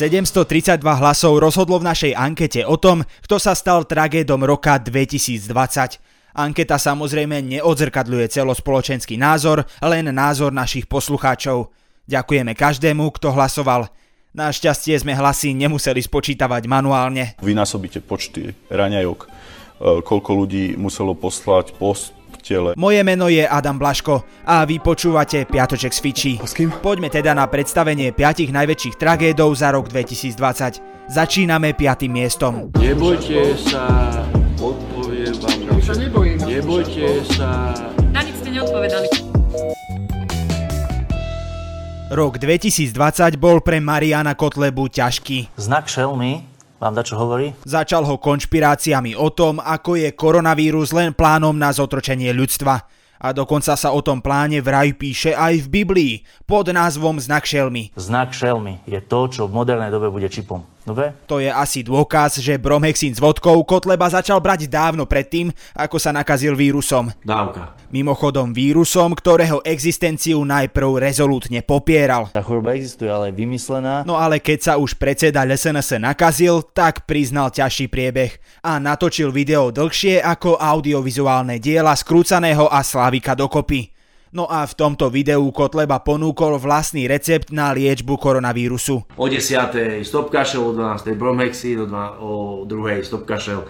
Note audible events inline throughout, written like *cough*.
732 hlasov rozhodlo v našej ankete o tom, kto sa stal tragédom roka 2020. Anketa samozrejme neodzrkadľuje celospoločenský názor, len názor našich poslucháčov. Ďakujeme každému, kto hlasoval. Našťastie sme hlasy nemuseli spočítavať manuálne. Vynásobíte počty raňajok, e, koľko ľudí muselo poslať post tele. Moje meno je Adam Blaško a vy počúvate Piatoček z Fiči. S kým? Poďme teda na predstavenie piatich najväčších tragédov za rok 2020. Začíname piatým miestom. Nebojte sa, odpoviem vám. Ja sa nebojím. Nebojte sa. Na nic ste neodpovedali. Rok 2020 bol pre Mariana Kotlebu ťažký. Znak šelmy vám dačo hovorí? Začal ho konšpiráciami o tom, ako je koronavírus len plánom na zotročenie ľudstva. A dokonca sa o tom pláne vraj píše aj v Biblii pod názvom Znak šelmy. Znak šelmy je to, čo v modernej dobe bude čipom. Dobre? To je asi dôkaz, že bromhexín s vodkou Kotleba začal brať dávno predtým, ako sa nakazil vírusom. Dávka. Mimochodom vírusom, ktorého existenciu najprv rezolútne popieral. Tá choroba existuje, ale je vymyslená. No ale keď sa už predseda SNS nakazil, tak priznal ťažší priebeh a natočil video dlhšie ako audiovizuálne diela skrúcaného a Slavika dokopy. No a v tomto videu Kotleba ponúkol vlastný recept na liečbu koronavírusu. O 10. stop kašel, o 12. bromhexid, o, dva, o 2. stop kašel.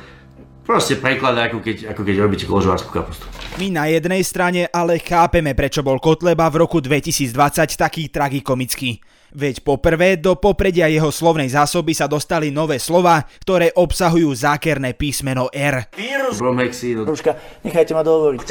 Proste preklad, ako keď, ako keď robíte kložovárskú kapustu. My na jednej strane ale chápeme, prečo bol Kotleba v roku 2020 taký tragikomický. Veď poprvé do popredia jeho slovnej zásoby sa dostali nové slova, ktoré obsahujú zákerné písmeno R. O Ruška, nechajte ma dohovoriť.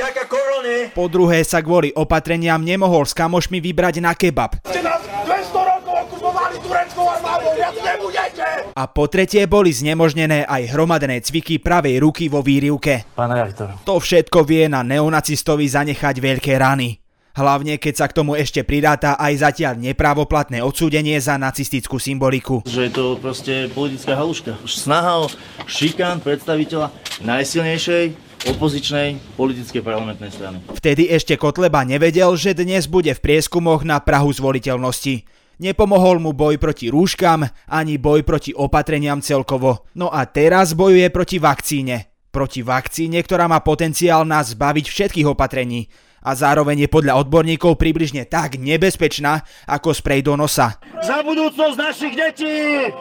Po druhé sa kvôli opatreniam nemohol s kamošmi vybrať na kebab. nás 200 rokov okupovali tureckou armádou, viac nebudete! A po tretie boli znemožnené aj hromadné cviky pravej ruky vo výrivke. Pán redaktor, To všetko vie na neonacistovi zanechať veľké rany. Hlavne keď sa k tomu ešte pridáta aj zatiaľ nepravoplatné odsúdenie za nacistickú symboliku. že je to proste politická haluška. Snaha o šikán predstaviteľa najsilnejšej opozičnej politickej parlamentnej strany. Vtedy ešte Kotleba nevedel, že dnes bude v prieskumoch na Prahu zvoliteľnosti. Nepomohol mu boj proti rúškam, ani boj proti opatreniam celkovo. No a teraz bojuje proti vakcíne. Proti vakcíne, ktorá má potenciál nás zbaviť všetkých opatrení. A zároveň je podľa odborníkov približne tak nebezpečná, ako sprej do nosa. Za budúcnosť našich detí!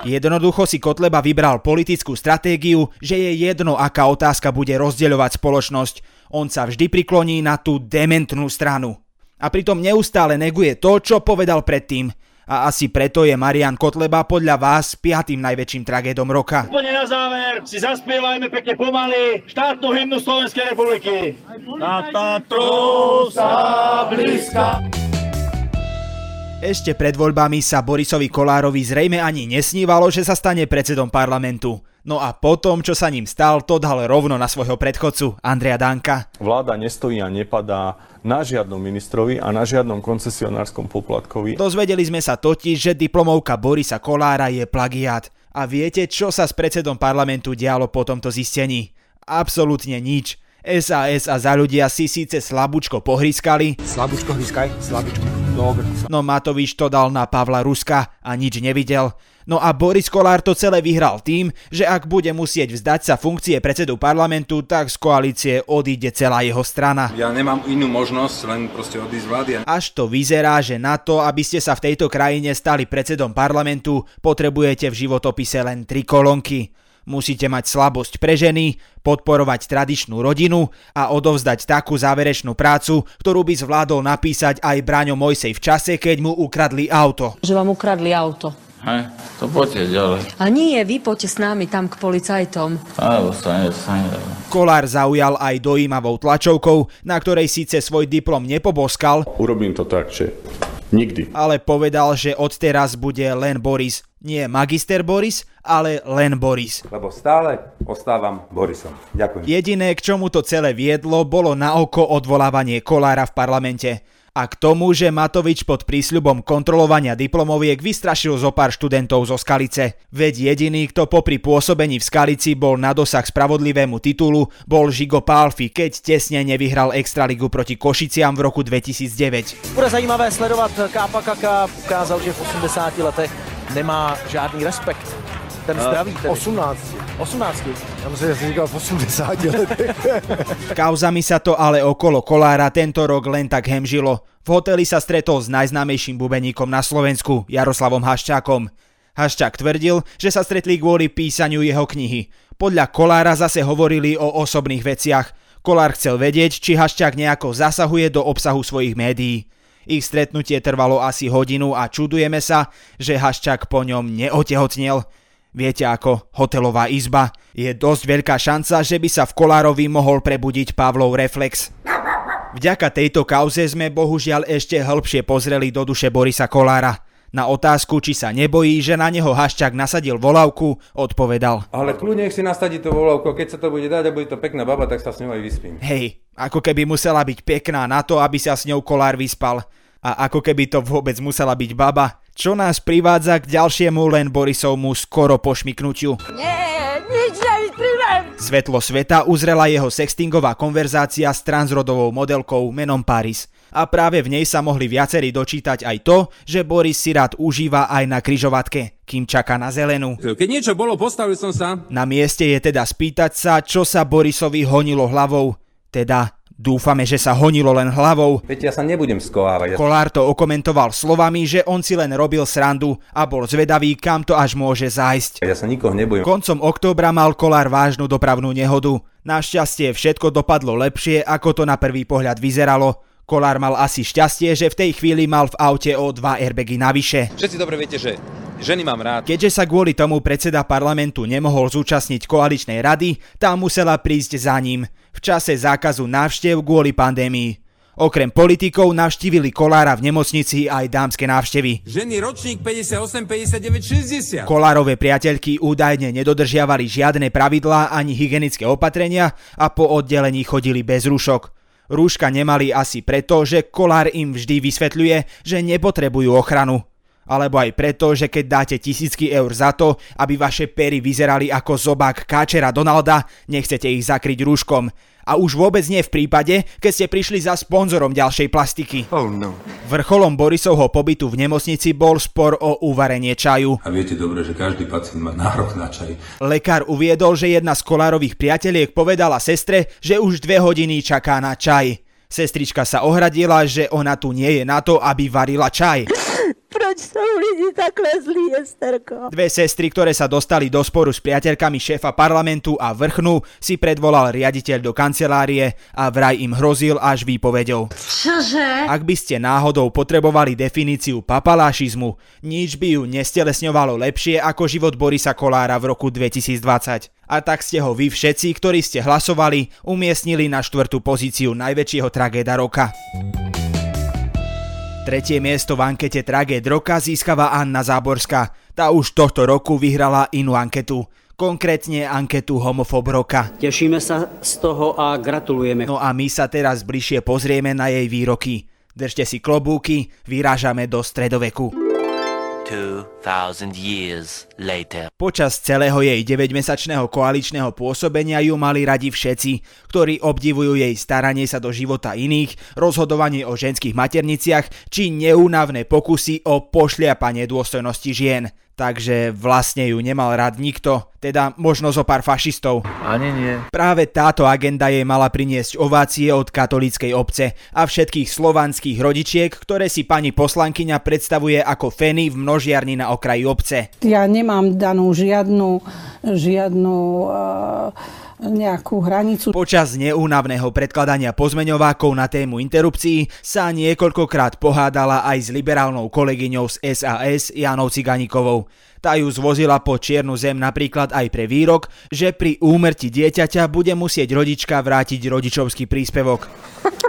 Jednoducho si Kotleba vybral politickú stratégiu, že je jedno, aká otázka bude rozdeľovať spoločnosť. On sa vždy prikloní na tú dementnú stranu. A pritom neustále neguje to, čo povedal predtým. A asi preto je Marian Kotleba podľa vás piatým najväčším tragédom roka. Úplne na záver si zaspievajme pekne pomaly štátnu hymnu Slovenskej republiky. Na Tatru sa blízka. Ešte pred voľbami sa Borisovi Kolárovi zrejme ani nesnívalo, že sa stane predsedom parlamentu. No a potom, čo sa ním stal, to dal rovno na svojho predchodcu, Andrea Danka. Vláda nestojí a nepadá na žiadnom ministrovi a na žiadnom koncesionárskom poplatkovi. Dozvedeli sme sa totiž, že diplomovka Borisa Kolára je plagiát. A viete, čo sa s predsedom parlamentu dialo po tomto zistení? Absolútne nič. SAS a za ľudia si síce slabúčko pohryskali, Slabučko hryskaj, slabučko. No Matovič to dal na Pavla Ruska a nič nevidel. No a Boris Kolár to celé vyhral tým, že ak bude musieť vzdať sa funkcie predsedu parlamentu, tak z koalície odíde celá jeho strana. Ja nemám inú možnosť, len proste odísť vlády. Až to vyzerá, že na to, aby ste sa v tejto krajine stali predsedom parlamentu, potrebujete v životopise len tri kolónky. Musíte mať slabosť pre ženy, podporovať tradičnú rodinu a odovzdať takú záverečnú prácu, ktorú by zvládol napísať aj Braňo Mojsej v čase, keď mu ukradli auto. že vám ukradli auto. Hej, to poďte ďalej. A nie, vy poďte s nami tam k policajtom. Sa nie. Kolár zaujal aj dojímavou tlačovkou, na ktorej síce svoj diplom nepoboskal, Urobím to tak, že nikdy. ale povedal, že odteraz bude len Boris. Nie magister Boris, ale len Boris. Lebo stále ostávam Borisom. Ďakujem. Jediné, k čomu to celé viedlo, bolo na oko odvolávanie Kolára v parlamente. A k tomu, že Matovič pod prísľubom kontrolovania diplomoviek vystrašil zo pár študentov zo Skalice. Veď jediný, kto popri pôsobení v Skalici bol na dosah spravodlivému titulu, bol Žigo Pálfi, keď tesne nevyhral Extraligu proti Košiciam v roku 2009. Bude zajímavé sledovat Kápa Kaka, ukázal, že v 80 letech nemá žádný respekt. Ten zdravý tedy. 18. 18. Já myslím, že jsi říkal v 80 letech. *laughs* Kauzami sa to ale okolo Kolára tento rok len tak hemžilo. V hoteli sa stretol s najznámejším bubeníkom na Slovensku, Jaroslavom Haščákom. Haščák tvrdil, že sa stretli kvôli písaniu jeho knihy. Podľa Kolára zase hovorili o osobných veciach. Kolár chcel vedieť, či Haščák nejako zasahuje do obsahu svojich médií. Ich stretnutie trvalo asi hodinu a čudujeme sa, že Haščák po ňom neotehotnel. Viete ako, hotelová izba. Je dosť veľká šanca, že by sa v Kolárovi mohol prebudiť Pavlov reflex. Vďaka tejto kauze sme bohužiaľ ešte hĺbšie pozreli do duše Borisa Kolára. Na otázku, či sa nebojí, že na neho Haščák nasadil volavku, odpovedal. Ale kľudne nech si nasadí to volavko, keď sa to bude dať a bude to pekná baba, tak sa s ňou aj vyspím. Hej, ako keby musela byť pekná na to, aby sa s ňou Kolár vyspal. A ako keby to vôbec musela byť baba, čo nás privádza k ďalšiemu len Borisovmu skoro pošmiknutiu. Nie, nič. Svetlo sveta uzrela jeho sextingová konverzácia s transrodovou modelkou menom Paris. A práve v nej sa mohli viacerí dočítať aj to, že Boris si rád užíva aj na kryžovatke, kým čaká na zelenú. Keď niečo bolo, postavil som sa. Na mieste je teda spýtať sa, čo sa Borisovi honilo hlavou. Teda Dúfame, že sa honilo len hlavou. Veď ja sa nebudem skovávať. Kolár to okomentoval slovami, že on si len robil srandu a bol zvedavý, kam to až môže zájsť. Ja sa nikoho nebojím. Koncom októbra mal Kolár vážnu dopravnú nehodu. Našťastie všetko dopadlo lepšie, ako to na prvý pohľad vyzeralo. Kolár mal asi šťastie, že v tej chvíli mal v aute o dva airbagy navyše. Všetci dobre viete, že ženy mám rád. Keďže sa kvôli tomu predseda parlamentu nemohol zúčastniť koaličnej rady, tá musela prísť za ním v čase zákazu návštev kvôli pandémii. Okrem politikov navštívili Kolára v nemocnici aj dámske návštevy. Ženy ročník 58, 59, 60. Kolárove priateľky údajne nedodržiavali žiadne pravidlá ani hygienické opatrenia a po oddelení chodili bez rúšok. Rúška nemali asi preto, že Kolár im vždy vysvetľuje, že nepotrebujú ochranu. Alebo aj preto, že keď dáte tisícky eur za to, aby vaše pery vyzerali ako zobák káčera Donalda, nechcete ich zakryť rúškom. A už vôbec nie v prípade, keď ste prišli za sponzorom ďalšej plastiky. Oh no. Vrcholom Borisovho pobytu v nemocnici bol spor o uvarenie čaju. A viete dobre, že každý pacient má nárok na čaj. Lekár uviedol, že jedna z kolárových priateliek povedala sestre, že už dve hodiny čaká na čaj. Sestrička sa ohradila, že ona tu nie je na to, aby varila čaj. Proč sú lidi takhle zlí, Esterko? Dve sestry, ktoré sa dostali do sporu s priateľkami šéfa parlamentu a vrchnu, si predvolal riaditeľ do kancelárie a vraj im hrozil až výpovedou. Čože? Ak by ste náhodou potrebovali definíciu papalášizmu, nič by ju nestelesňovalo lepšie ako život Borisa Kolára v roku 2020. A tak ste ho vy všetci, ktorí ste hlasovali, umiestnili na štvrtú pozíciu najväčšieho tragéda roka. Tretie miesto v ankete Tragéd roka získava Anna Záborská. Tá už tohto roku vyhrala inú anketu. Konkrétne anketu Homofob roka. Tešíme sa z toho a gratulujeme. No a my sa teraz bližšie pozrieme na jej výroky. Držte si klobúky, vyrážame do stredoveku. 2000 years later. Počas celého jej 9-mesačného koaličného pôsobenia ju mali radi všetci, ktorí obdivujú jej staranie sa do života iných, rozhodovanie o ženských materniciach či neúnavné pokusy o pošliapanie dôstojnosti žien takže vlastne ju nemal rád nikto, teda možno zo pár fašistov. Ani nie. Práve táto agenda jej mala priniesť ovácie od katolíckej obce a všetkých slovanských rodičiek, ktoré si pani poslankyňa predstavuje ako feny v množiarni na okraji obce. Ja nemám danú žiadnu, žiadnu uh nejakú hranicu. Počas neúnavného predkladania pozmeňovákov na tému interrupcií sa niekoľkokrát pohádala aj s liberálnou kolegyňou z SAS Janou Ciganikovou. Tá ju zvozila po čiernu zem napríklad aj pre výrok, že pri úmrti dieťaťa bude musieť rodička vrátiť rodičovský príspevok. *laughs*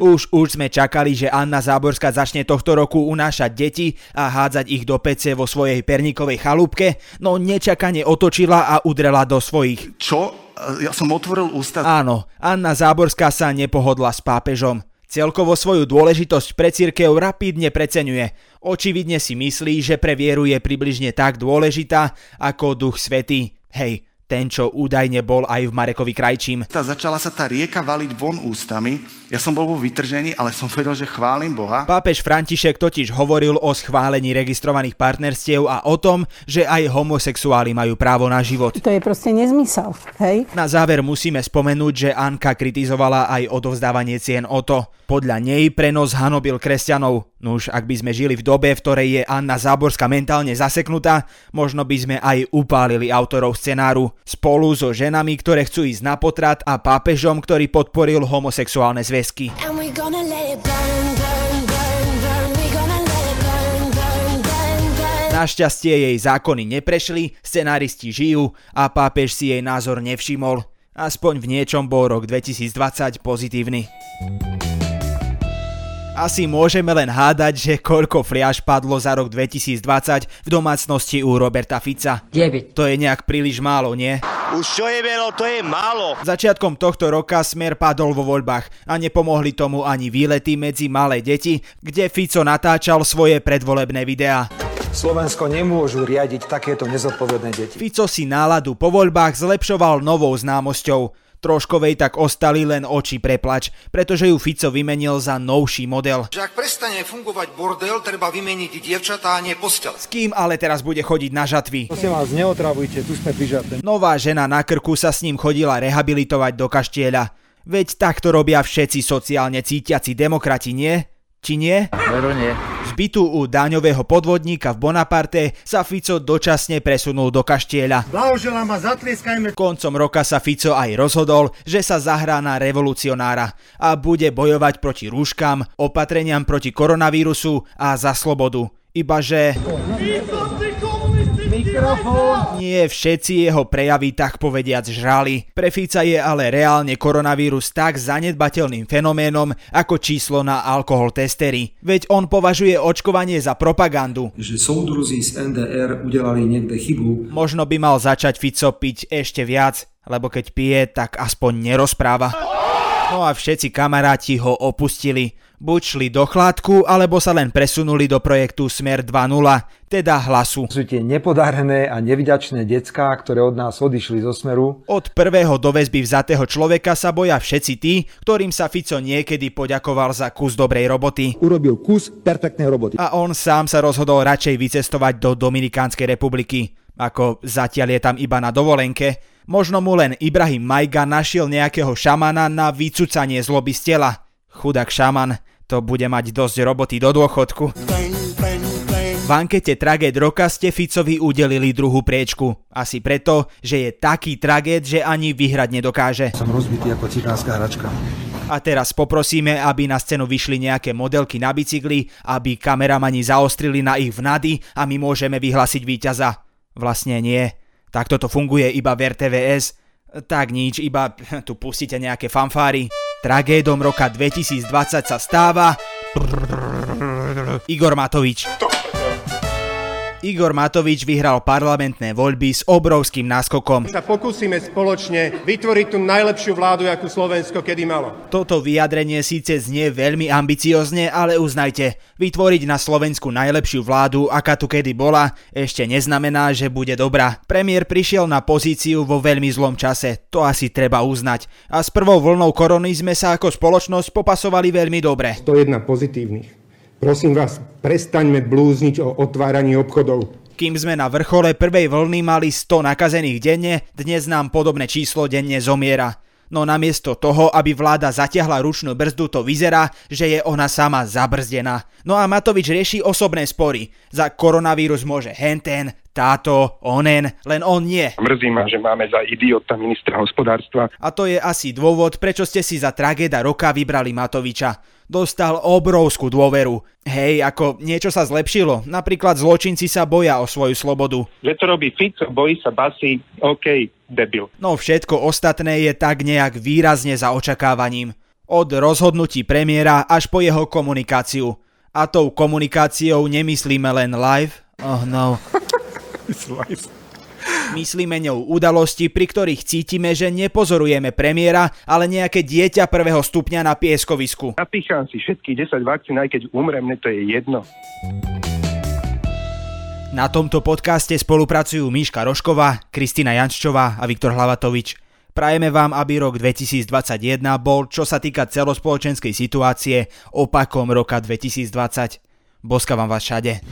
Už, už sme čakali, že Anna Záborská začne tohto roku unášať deti a hádzať ich do pece vo svojej perníkovej chalúbke, no nečakane otočila a udrela do svojich. Čo? Ja som otvoril ústa. Áno, Anna Záborská sa nepohodla s pápežom. Celkovo svoju dôležitosť pre církev rapidne preceňuje. Očividne si myslí, že pre vieru je približne tak dôležitá ako Duch Svetý. Hej, ten, čo údajne bol aj v Marekovi krajčím. Tá, začala sa tá rieka valiť von ústami. Ja som bol vo vytržení, ale som vedel, že chválim Boha. Pápež František totiž hovoril o schválení registrovaných partnerstiev a o tom, že aj homosexuáli majú právo na život. To je proste nezmysel, hej? Na záver musíme spomenúť, že Anka kritizovala aj odovzdávanie cien o to. Podľa nej prenos hanobil kresťanov. Nuž, ak by sme žili v dobe, v ktorej je Anna Záborská mentálne zaseknutá, možno by sme aj upálili autorov scenáru. Spolu so ženami, ktoré chcú ísť na potrat a pápežom, ktorý podporil homosexuálne zväzky. Našťastie jej zákony neprešli, scenáristi žijú a pápež si jej názor nevšimol. Aspoň v niečom bol rok 2020 pozitívny. Asi môžeme len hádať, že koľko fliaž padlo za rok 2020 v domácnosti u Roberta Fica. 9. To je nejak príliš málo, nie? Už čo je veľo, to je málo. Začiatkom tohto roka smer padol vo voľbách a nepomohli tomu ani výlety medzi malé deti, kde Fico natáčal svoje predvolebné videá. Slovensko nemôžu riadiť takéto nezodpovedné deti. Fico si náladu po voľbách zlepšoval novou známosťou. Troškovej tak ostali len oči preplač, pretože ju Fico vymenil za novší model. Že ak prestane fungovať bordel, treba vymeniť dievčatá a nie postel. S kým ale teraz bude chodiť na žatvy? Prosím vás, neotravujte, tu sme pri žatve. Nová žena na krku sa s ním chodila rehabilitovať do kaštieľa. Veď takto robia všetci sociálne cítiaci demokrati, nie? Či nie? Veru nie. Bytu u daňového podvodníka v Bonaparte sa Fico dočasne presunul do kaštieľa. Blahoželám a zatlieskajme. Koncom roka sa Fico aj rozhodol, že sa zahrá na revolucionára a bude bojovať proti rúškam, opatreniam proti koronavírusu a za slobodu. Ibaže... Mikrofón. Nie všetci jeho prejavy tak povediac žrali. Pre Fica je ale reálne koronavírus tak zanedbateľným fenoménom ako číslo na alkohol testery. Veď on považuje očkovanie za propagandu. Že súdruzi z NDR udelali niekde chybu. Možno by mal začať Fico piť ešte viac, lebo keď pije, tak aspoň nerozpráva. No a všetci kamaráti ho opustili. Buď šli do chládku, alebo sa len presunuli do projektu Smer 2.0, teda hlasu. Sú tie nepodarené a nevydačné decká, ktoré od nás odišli zo Smeru. Od prvého do väzby vzatého človeka sa boja všetci tí, ktorým sa Fico niekedy poďakoval za kus dobrej roboty. Urobil kus perfektnej roboty. A on sám sa rozhodol radšej vycestovať do Dominikánskej republiky. Ako zatiaľ je tam iba na dovolenke, možno mu len Ibrahim Majga našiel nejakého šamana na vycucanie zloby z tela. Chudák šaman, to bude mať dosť roboty do dôchodku. V ankete Tragéd roka ste Ficovi udelili druhú priečku. Asi preto, že je taký tragéd, že ani vyhrať nedokáže. Som rozbitý ako cikánska hračka. A teraz poprosíme, aby na scénu vyšli nejaké modelky na bicykli, aby kameramani zaostrili na ich vnady a my môžeme vyhlásiť víťaza. Vlastne nie. Takto to funguje iba v RTVS. Tak nič, iba tu pustíte nejaké fanfáry. Tragédom roka 2020 sa stáva... Igor Matovič. Igor Matovič vyhral parlamentné voľby s obrovským náskokom. Sa pokúsime spoločne vytvoriť tú najlepšiu vládu, akú Slovensko kedy malo. Toto vyjadrenie síce znie veľmi ambiciozne, ale uznajte, vytvoriť na Slovensku najlepšiu vládu, aká tu kedy bola, ešte neznamená, že bude dobrá. Premiér prišiel na pozíciu vo veľmi zlom čase, to asi treba uznať. A s prvou vlnou korony sme sa ako spoločnosť popasovali veľmi dobre. 101 pozitívnych. Prosím vás, prestaňme blúzniť o otváraní obchodov. Kým sme na vrchole prvej vlny mali 100 nakazených denne, dnes nám podobné číslo denne zomiera. No namiesto toho, aby vláda zatiahla ručnú brzdu, to vyzerá, že je ona sama zabrzdená. No a Matovič rieši osobné spory. Za koronavírus môže henten, táto, onen, len on nie. Mrzí ma, že máme za idiota ministra hospodárstva. A to je asi dôvod, prečo ste si za tragéda roka vybrali Matoviča dostal obrovskú dôveru. Hej, ako niečo sa zlepšilo. Napríklad zločinci sa boja o svoju slobodu. Že to robí Fico, bojí sa basy, OK, debil. No všetko ostatné je tak nejak výrazne za očakávaním. Od rozhodnutí premiéra až po jeho komunikáciu. A tou komunikáciou nemyslíme len live. Oh no. Myslíme ňou udalosti, pri ktorých cítime, že nepozorujeme premiéra, ale nejaké dieťa prvého stupňa na pieskovisku. Napícham si všetky 10 vakcín, aj keď umrem, mne to je jedno. Na tomto podcaste spolupracujú Míška Rošková, Kristina Janččová a Viktor Hlavatovič. Prajeme vám, aby rok 2021 bol, čo sa týka celospoločenskej situácie, opakom roka 2020. Boska vám vás všade.